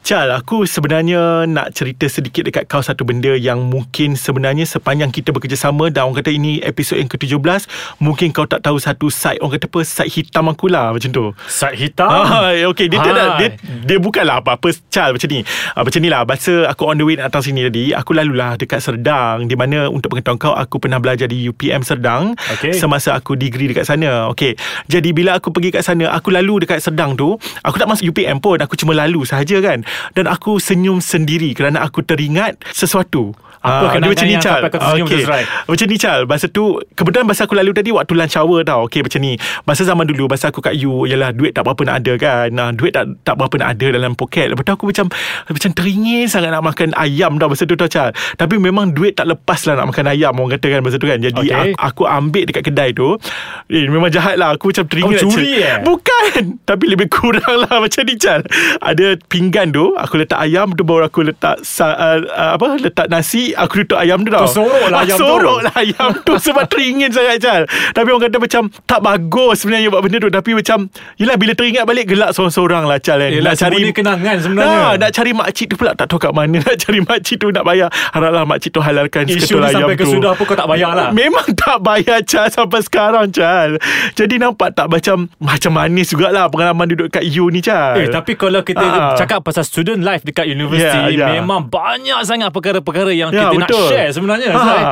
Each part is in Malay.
Chal, aku sebenarnya nak cerita sedikit dekat kau satu benda yang mungkin sebenarnya sepanjang kita bekerjasama dan orang kata ini episod yang ke-17, mungkin kau tak tahu satu side, orang kata apa, side hitam aku lah macam tu. Side hitam? Ah, okay, dia, Hai. dia, dia bukanlah apa-apa Chal macam ni ah, Macam ni lah Masa aku on the way nak datang sini tadi Aku lalulah dekat Serdang Di mana untuk pengetahuan kau Aku pernah belajar di UPM Serdang Okey. Semasa aku degree dekat sana Okay Jadi bila aku pergi kat sana Aku lalu dekat Serdang tu Aku tak masuk UPM pun Aku cuma lalu sahaja kan Dan aku senyum sendiri Kerana aku teringat sesuatu. Apa Ah, kenangan macam ni, yang Chal. sampai kau tersenyum tu, Okey. Zrai? Macam ni Chal Masa tu Kebetulan masa aku lalu tadi Waktu lunch hour tau. Okay macam ni. Masa zaman dulu Masa aku kat U Yalah duit tak berapa nak ada kan? Nah, Duit tak tak berapa nak ada Dalam poket. Lepas tu aku macam Macam teringin sangat Nak makan ayam tau Masa tu tau Chal. Tapi memang duit tak lepas lah Nak makan ayam Orang kata kan Masa tu kan. Jadi Okey. aku, aku ambil dekat kedai tu. Eh memang jahat lah. Aku macam teringin Kau nak curi cer- eh? Bukan. Tapi lebih kurang lah Macam ni Chal. Ada pinggan tu Aku letak ayam tu Baru aku letak sa, uh, uh, Apa Letak nasi Aku tutup ayam tu tau Kau sorok lah Ah, ayam tu. Lah ayam tu Sebab teringin sangat Chal Tapi orang kata macam Tak bagus sebenarnya Buat benda tu Tapi macam Yelah bila teringat balik Gelak seorang-seorang lah Chal kan Yelah, semua ni kenangan sebenarnya. Nah, Nak cari makcik tu pula Tak tahu kat mana Nak cari makcik tu Nak bayar Haraplah makcik tu halalkan Isu Seketul ni ayam sampai ke sudah apa kau tak bayar lah. Memang tak bayar Chal Sampai sekarang Chal Jadi nampak tak macam Macam manis jugalah Pengalaman duduk kat U ni Chal Eh tapi kalau kita Ah. cakap pasal student life dekat universiti Ya, ya. memang banyak sangat perkara-perkara yang Ya, kita nak betul. share sebenarnya. Ha. Zai.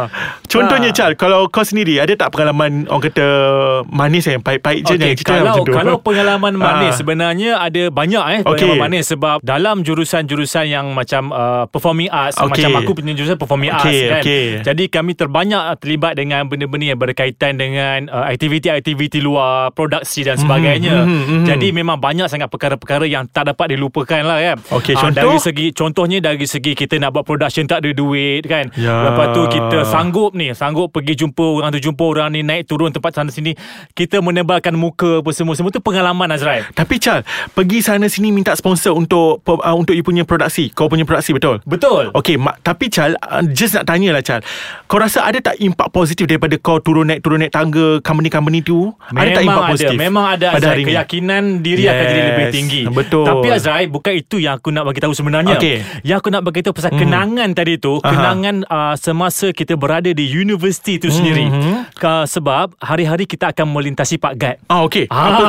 Contohnya Ha. Chal Kalau kau sendiri Ada tak pengalaman Orang kata Manis yang pahit-pahit je yang cerita kalau macam tu kalau pengalaman manis Ah. sebenarnya ada banyak eh pengalaman Okey. manis sebab dalam jurusan-jurusan yang macam uh, performing arts Okey. macam aku punya jurusan performing Okey, arts kan. okey. Jadi kami terbanyak terlibat dengan benda-benda yang berkaitan dengan uh, aktiviti-aktiviti luar produksi dan sebagainya. mhm, mhm. Jadi memang banyak sangat perkara-perkara yang tak dapat dilupakan lah kan. Okey, Ah, contoh? dari segi contohnya dari segi kita nak buat production tak ada duit kan. Ya. Lepas tu kita sanggup ni, sanggup pergi jumpa orang tu jumpa orang ni naik turun tempat sana sini. Kita menebalkan muka apa semua semua tu pengalaman Azrai. Tapi Chal Pergi sana sini Minta sponsor untuk uh, Untuk you punya produksi Kau punya produksi betul? Betul. Okey, mak, tapi Chal, uh, just nak tanya lah Chal. Kau rasa ada tak impak positif daripada kau turun naik turun naik tangga company-company tu? ada tak impak ada, positif? Memang ada pada Azrai hari ni? keyakinan diri akan jadi Yes, lebih tinggi. betul. Tapi Azrai bukan itu yang aku nak bagi tahu sebenarnya. Okey. Yang aku nak bagi tahu pasal kenangan tadi tu, Aha. kenangan uh, semasa kita berada di universiti itu sendiri. Mhm. Ka, sebab hari-hari kita akan melintasi Pak Gad. Ah, okey. Ah, Apa?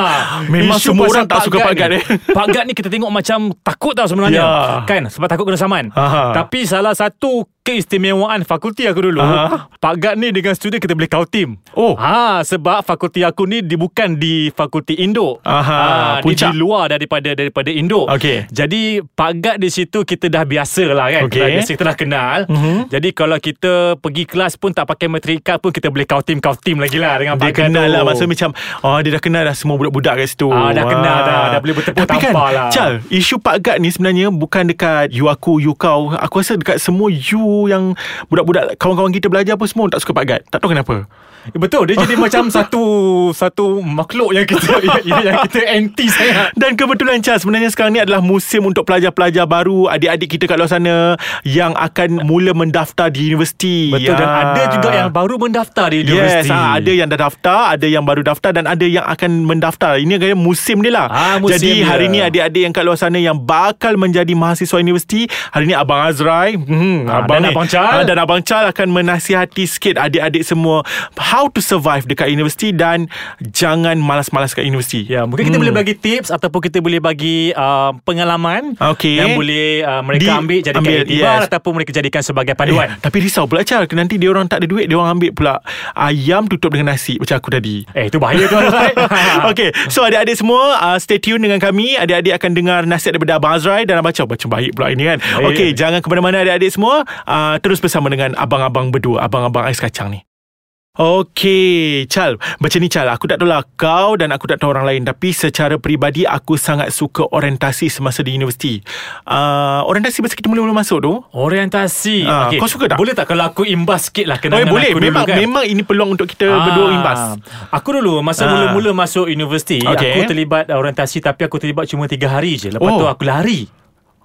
Memang isu semua orang tak suka Pak Gad ni. eh. Pak Gad ni kita tengok macam takut tau sebenarnya. Ya. Kan? Sebab takut kena saman. Aha. Tapi salah satu keistimewaan fakulti aku dulu, Aha. Pak Gad ni dengan student kita boleh kau team. Oh. Ha, sebab fakulti aku ni di bukan di fakulti Indo. Aha, ha, dia puncak. di luar daripada daripada Indo. Okey. Jadi Pak Gad di situ kita dah biasa lah kan. Okey. Dah biasa kita dah kenal. Mhm. Jadi kalau kita pergi kelas pun tak pakai metric card pun kita boleh kau team kau team lagi lah dengan Dia Pak Gad kenal tu. lah Maksudnya macam oh, Dia dah kenal dah Semua budak-budak kat situ Ah, dah kenal dah. Dah boleh bertepuk Tapi kan tampar lah. Chal Isu Pak Gad ni sebenarnya Bukan dekat You aku You kau Aku rasa dekat semua You yang Budak-budak Kawan-kawan kita belajar pun Semua tak suka Pak Gad Tak tahu kenapa Eh, Betul dia jadi macam satu satu makhluk yang kita yang, yang kita anti sangat. Dan kebetulan Chal Sebenarnya sekarang ni adalah musim Untuk pelajar-pelajar baru Adik-adik kita kat luar sana Yang akan mula mendaftar di universiti Betul dan Ah. ada juga yang baru mendaftar di universiti. Yes, ah, ada yang dah daftar, ada yang baru daftar dan ada yang akan mendaftar. Ini kaya musim dia lah. Ah, musim Jadi dia. hari ni adik-adik yang kat luar sana yang bakal menjadi mahasiswa universiti, hari ni Abang Azrai, hmm, Ah, abang dan ni, Abang Chal. ah, dan Abang Chal akan menasihati sikit adik-adik semua how to survive dekat universiti dan jangan malas-malas kat universiti. Ya, mungkin kita boleh bagi tips ataupun kita boleh bagi uh, pengalaman Okey. yang boleh uh, mereka Di- ambil jadikan ambil, iktibar yes. ataupun mereka jadikan sebagai panduan. Eh, tapi risau pula Chal Nanti dia orang tak ada duit Dia orang ambil pula Ayam tutup dengan nasi Macam aku tadi Eh, itu bahaya tu. Okay So adik-adik semua uh, Stay tune dengan kami Adik-adik akan dengar Nasihat daripada Abang Azrai Dan Abang Chow Macam baik pula ini kan Baik. Okay Jangan ke mana-mana adik-adik semua uh, Terus bersama dengan Abang-abang berdua Abang-abang ais kacang ni Okay Chal Macam ni Chal Aku tak tahu lah kau Dan aku tak tahu orang lain Tapi secara peribadi Aku sangat suka orientasi Semasa di universiti uh, Orientasi masa kita mula-mula masuk tu Orientasi. Ah, Okey. kau suka tak? Boleh tak kalau aku imbas sikit lah Oh kenangan boleh aku Memang dulu kan? memang ini peluang untuk kita Berdua imbas Aku dulu masa Ah. mula-mula masuk universiti Okey. aku terlibat orientasi tapi aku terlibat cuma 3 hari je. Lepas Oh. tu aku lari.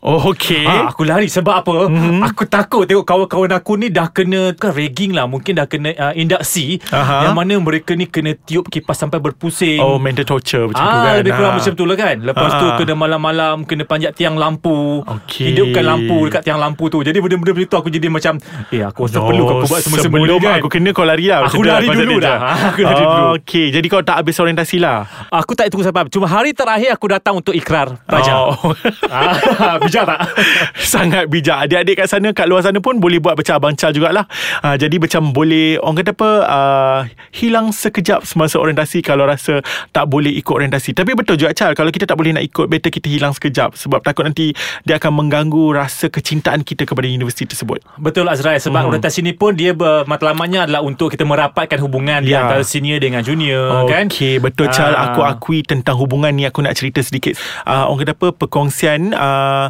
Oh okay Ah, aku lari sebab apa? Mm-hmm. Aku takut tengok kawan-kawan aku ni dah kena kan ragging lah, mungkin dah kena uh, induksi Aha. yang mana mereka ni kena tiup kipas sampai berpusing. Oh mental torture macam tu ah, kan lebih kurang Ah. macam tu lah kan Lepas tu Ah. kena malam-malam Kena panjat tiang lampu Okey. Hidupkan lampu Dekat tiang lampu tu Jadi benda-benda macam tu Aku jadi macam Eh aku rasa perlu kau buat semua-semua Sebelum ni kan aku kena kau lari lah Aku tu lari dulu dah. Ah, aku lari oh, dulu. Okay Jadi kau tak habis orientasi lah Aku tak tunggu sampai Cuma hari terakhir Aku datang untuk ikrar Raja Oh. Bijak tak? Sangat bijak Adik-adik kat sana Kat luar sana pun Boleh buat macam Abang Chal jugalah uh, Jadi macam boleh Orang kata apa uh, Hilang sekejap Semasa orientasi Kalau rasa Tak boleh ikut orientasi Tapi betul juga Chal Kalau kita tak boleh nak ikut Better kita hilang sekejap Sebab takut nanti Dia akan mengganggu Rasa kecintaan kita Kepada universiti tersebut Betul Azrael Sebab Mhm. orientasi ni pun Dia matlamatnya adalah Untuk kita merapatkan hubungan Di Ya. antara senior dengan junior kan Okey, betul Chal. Ah. Aku akui tentang hubungan ni aku nak cerita sedikit. Uh, orang kata apa perkongsian uh,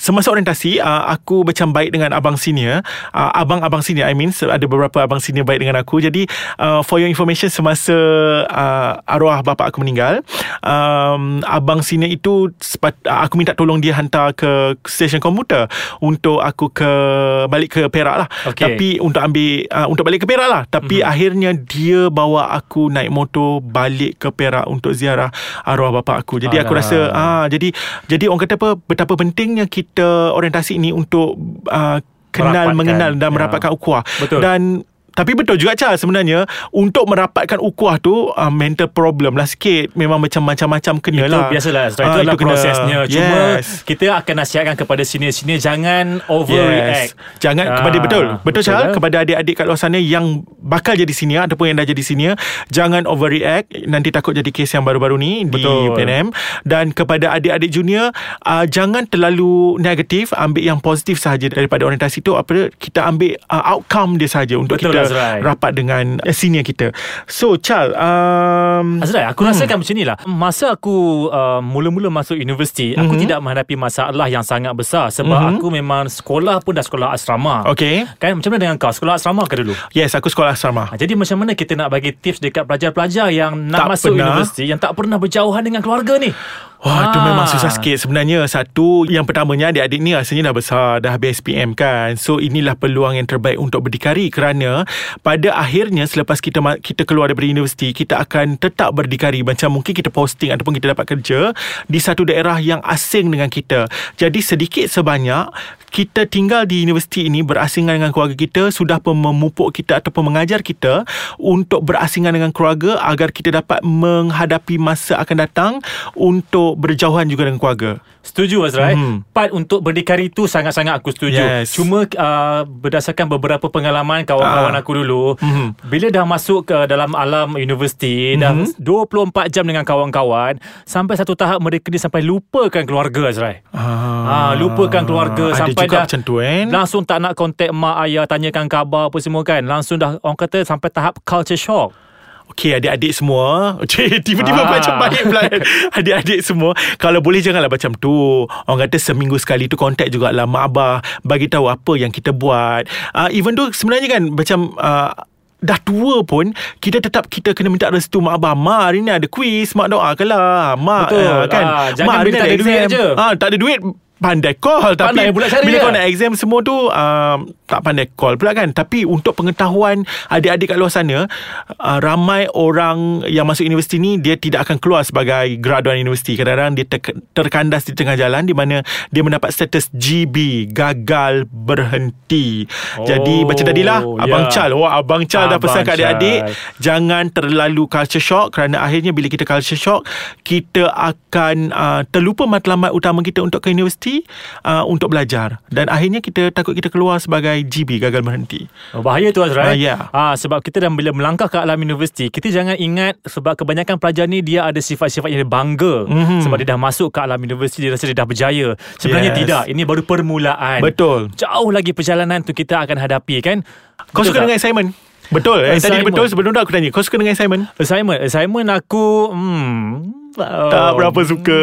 Semasa orientasi uh, Aku macam baik dengan abang senior uh, Abang-abang senior I mean Ada beberapa abang senior baik dengan aku Jadi uh, For your information Semasa uh, Arwah bapa aku meninggal um, Abang senior itu sepat, uh, Aku minta tolong dia Hantar ke Stesen komputer Untuk aku ke Balik ke Perak lah Okey. Tapi untuk ambil uh, Untuk balik ke Perak lah Tapi mm-hmm. akhirnya Dia bawa aku Naik motor Balik ke Perak Untuk ziarah Arwah bapa aku Jadi aku Alah. rasa ah, Jadi Jadi orang kata apa Betapa pentingnya kita Orientasi ini Untuk uh, Kenal Merapatkan. Mengenal Dan Ya. merapatkan Betul. Dan tapi betul juga Chal sebenarnya Untuk merapatkan ukuah tu uh, Mental problem lah sikit Memang macam macam-macam kena Itu lah biasalah Azrael. Ah, Itu adalah kena. prosesnya Cuma yes. Kita akan nasihatkan Kepada senior-senior Jangan overreact Yes. Jangan Ah, kepada betul betul Syah eh? kepada adik-adik kat luar sana yang bakal jadi senior ataupun yang dah jadi senior jangan overreact nanti takut jadi kes yang baru-baru ni Betul. di PNM dan kepada adik-adik junior uh, jangan terlalu negatif ambil yang positif sahaja daripada orientasi tu apa kita ambil uh, outcome dia sahaja untuk Betul, kita Azrai. rapat dengan uh, senior kita so Chal um, Azrael, aku hmm. rasakan macam ni lah. Masa aku uh, mula-mula masuk universiti, aku Mhm. tidak menghadapi masalah yang sangat besar sebab Mhm. aku memang sekolah pun dah sekolah asrama. Okay Kan macam mana dengan kau? Sekolah asrama ke dulu? Yes aku sekolah asrama Ha, jadi macam mana kita nak bagi tips dekat pelajar-pelajar yang nak Tak masuk pernah. universiti yang tak pernah berjauhan dengan keluarga ni? Wah, itu Ah. memang susah sikit sebenarnya. Satu, yang pertamanya adik-adik ni rasanya dah besar, dah habis SPM kan. So inilah peluang yang terbaik untuk berdikari kerana pada akhirnya selepas kita kita keluar daripada universiti, kita akan tetap berdikari macam mungkin kita posting ataupun kita dapat kerja di satu daerah yang asing dengan kita. Jadi sedikit sebanyak kita tinggal di universiti ini berasingan dengan keluarga kita sudah pun memupuk kita ataupun mengajar kita untuk berasingan dengan keluarga agar kita dapat menghadapi masa akan datang untuk berjauhan juga dengan keluarga. Setuju Azrael Mhm. hmm. Part untuk berdikari tu Sangat-sangat aku setuju Yes. Cuma uh, Berdasarkan beberapa pengalaman Kawan-kawan Ah. aku dulu Mhm. Bila dah masuk ke Dalam alam universiti Dah Mhm. 24 jam dengan kawan-kawan Sampai satu tahap Mereka ni sampai lupakan keluarga Azrael Ah, lupakan keluarga ada sampai juga dah macam tu kan. Langsung tak nak kontak mak ayah Tanyakan khabar apa semua kan Langsung dah Orang kata sampai tahap culture shock Okey adik-adik semua. Cik, Tiba-tiba Ah. macam baik pula. Adik-adik semua. Kalau boleh janganlah macam tu. Orang kata seminggu sekali tu Contact jugalah Mak Abah. Bagi tahu apa yang kita buat. Uh, Even though sebenarnya kan Macam uh, Dah tua pun Kita tetap Kita kena minta restu Mak Abah. Mak hari ni ada kuis Mak doakanlah Mak Betul. uh, kan? Ah, Mak hari ni tak ada duit je. Ah, Tak ada duit Pandai call. Tapi Pandai pula cari Bila je. kau nak exam semua tu um, Tak pandai call pula kan. Tapi untuk pengetahuan Adik-adik kat luar sana uh, Ramai orang Yang masuk universiti ni Dia tidak akan keluar Sebagai graduan universiti. Kadang-kadang dia ter- terkandas Di tengah jalan Di mana Dia mendapat status GB Gagal berhenti. Oh, Jadi macam tadilah Abang ya. Chal. Oh Abang Chal dah Abang pesan kat adik-adik. Jangan terlalu culture shock. Kerana akhirnya Bila kita culture shock Kita akan uh, Terlupa matlamat utama kita Untuk ke universiti uh, Untuk belajar. Dan akhirnya kita Takut kita keluar sebagai GB Gagal berhenti. Oh, Bahaya tu Azrael Ah, ya. ah, Sebab kita dah bila melangkah ke alam universiti Kita jangan ingat Sebab kebanyakan pelajar ni Dia ada sifat-sifat yang dia bangga. Mhm. Sebab dia dah masuk ke alam universiti Dia rasa dia dah berjaya. Sebenarnya Yes. tidak. Ini baru permulaan. Betul. Jauh lagi perjalanan tu kita akan hadapi kan? Kau Betul suka tak? dengan assignment? Betul. Eh, Tadi betul sebelum tu aku tanya. Kau suka dengan assignment? Assignment. Assignment aku hmm, Tak berapa suka.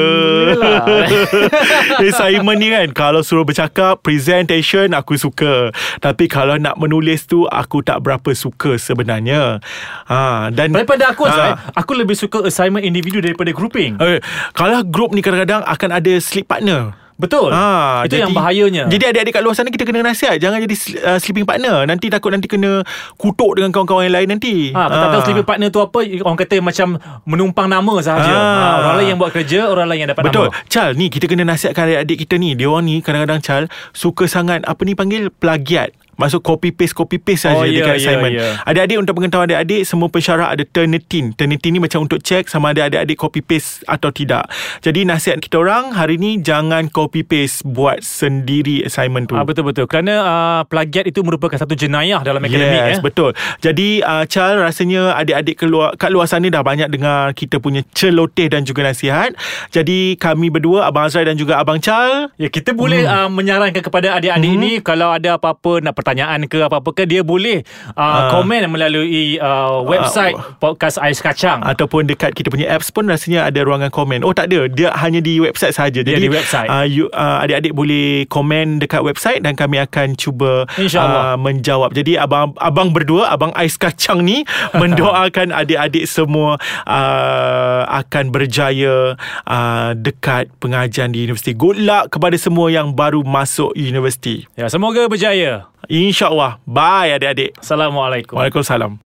Assignment ni kan Kalau suruh bercakap Presentation Aku suka. Tapi kalau nak menulis tu Aku tak berapa suka sebenarnya. Ha, Dan Daripada aku Ha. Azrael Aku lebih suka assignment individu Daripada grouping. Eh, kalau grup ni kadang-kadang akan ada sleep partner. Betul. Ah, Itu yang bahayanya. Jadi adik-adik kat luar sana kita kena nasihat jangan jadi uh, sleeping partner. Nanti takut nanti kena kutuk dengan kawan-kawan yang lain nanti. Ha, kita tahu sleeping partner tu apa Orang kata macam Menumpang nama sahaja Ah. ha, Orang lain yang buat kerja Orang lain yang dapat Betul. nama Chal ni kita kena nasihatkan adik-adik kita ni. Dia orang ni kadang-kadang Chal suka sangat apa ni panggil plagiat. Maksud copy paste copy paste saja Oh, ya, dekat ya, assignment. ya. Adik-adik untuk pengetahuan adik-adik semua pensyarah ada Turnitin. Turnitin ni macam untuk check sama ada adik-adik copy paste atau tidak. Jadi nasihat kita orang hari ni jangan copy paste buat sendiri assignment tu. Ah betul-betul kerana uh, plagiat itu merupakan satu jenayah dalam akademik Yes, eh. betul. Jadi uh, Chal rasanya adik-adik keluar kat luar sana dah banyak dengar kita punya celoteh dan juga nasihat. Jadi kami berdua Abang Azrai dan juga Abang Chal Ya kita boleh hmm. uh, menyarankan kepada adik-adik Hmm. ni kalau ada apa-apa nak pertanyaan ke apa-apa ke dia boleh uh, Ah. komen melalui uh, website podcast Ais Kacang. ataupun dekat kita punya apps pun rasanya ada ruangan komen. Oh tak ada, dia hanya di website saja. Dia di Jadi website. Uh, you, uh, adik-adik boleh komen dekat website dan kami akan cuba uh, menjawab. Jadi abang abang berdua, abang ais kacang ni mendoakan adik-adik semua uh, akan berjaya uh, dekat pengajian di universiti. Good luck kepada semua yang baru masuk universiti. Ya semoga berjaya. InsyaAllah. Bye adik-adik. Assalamualaikum. Waalaikumsalam.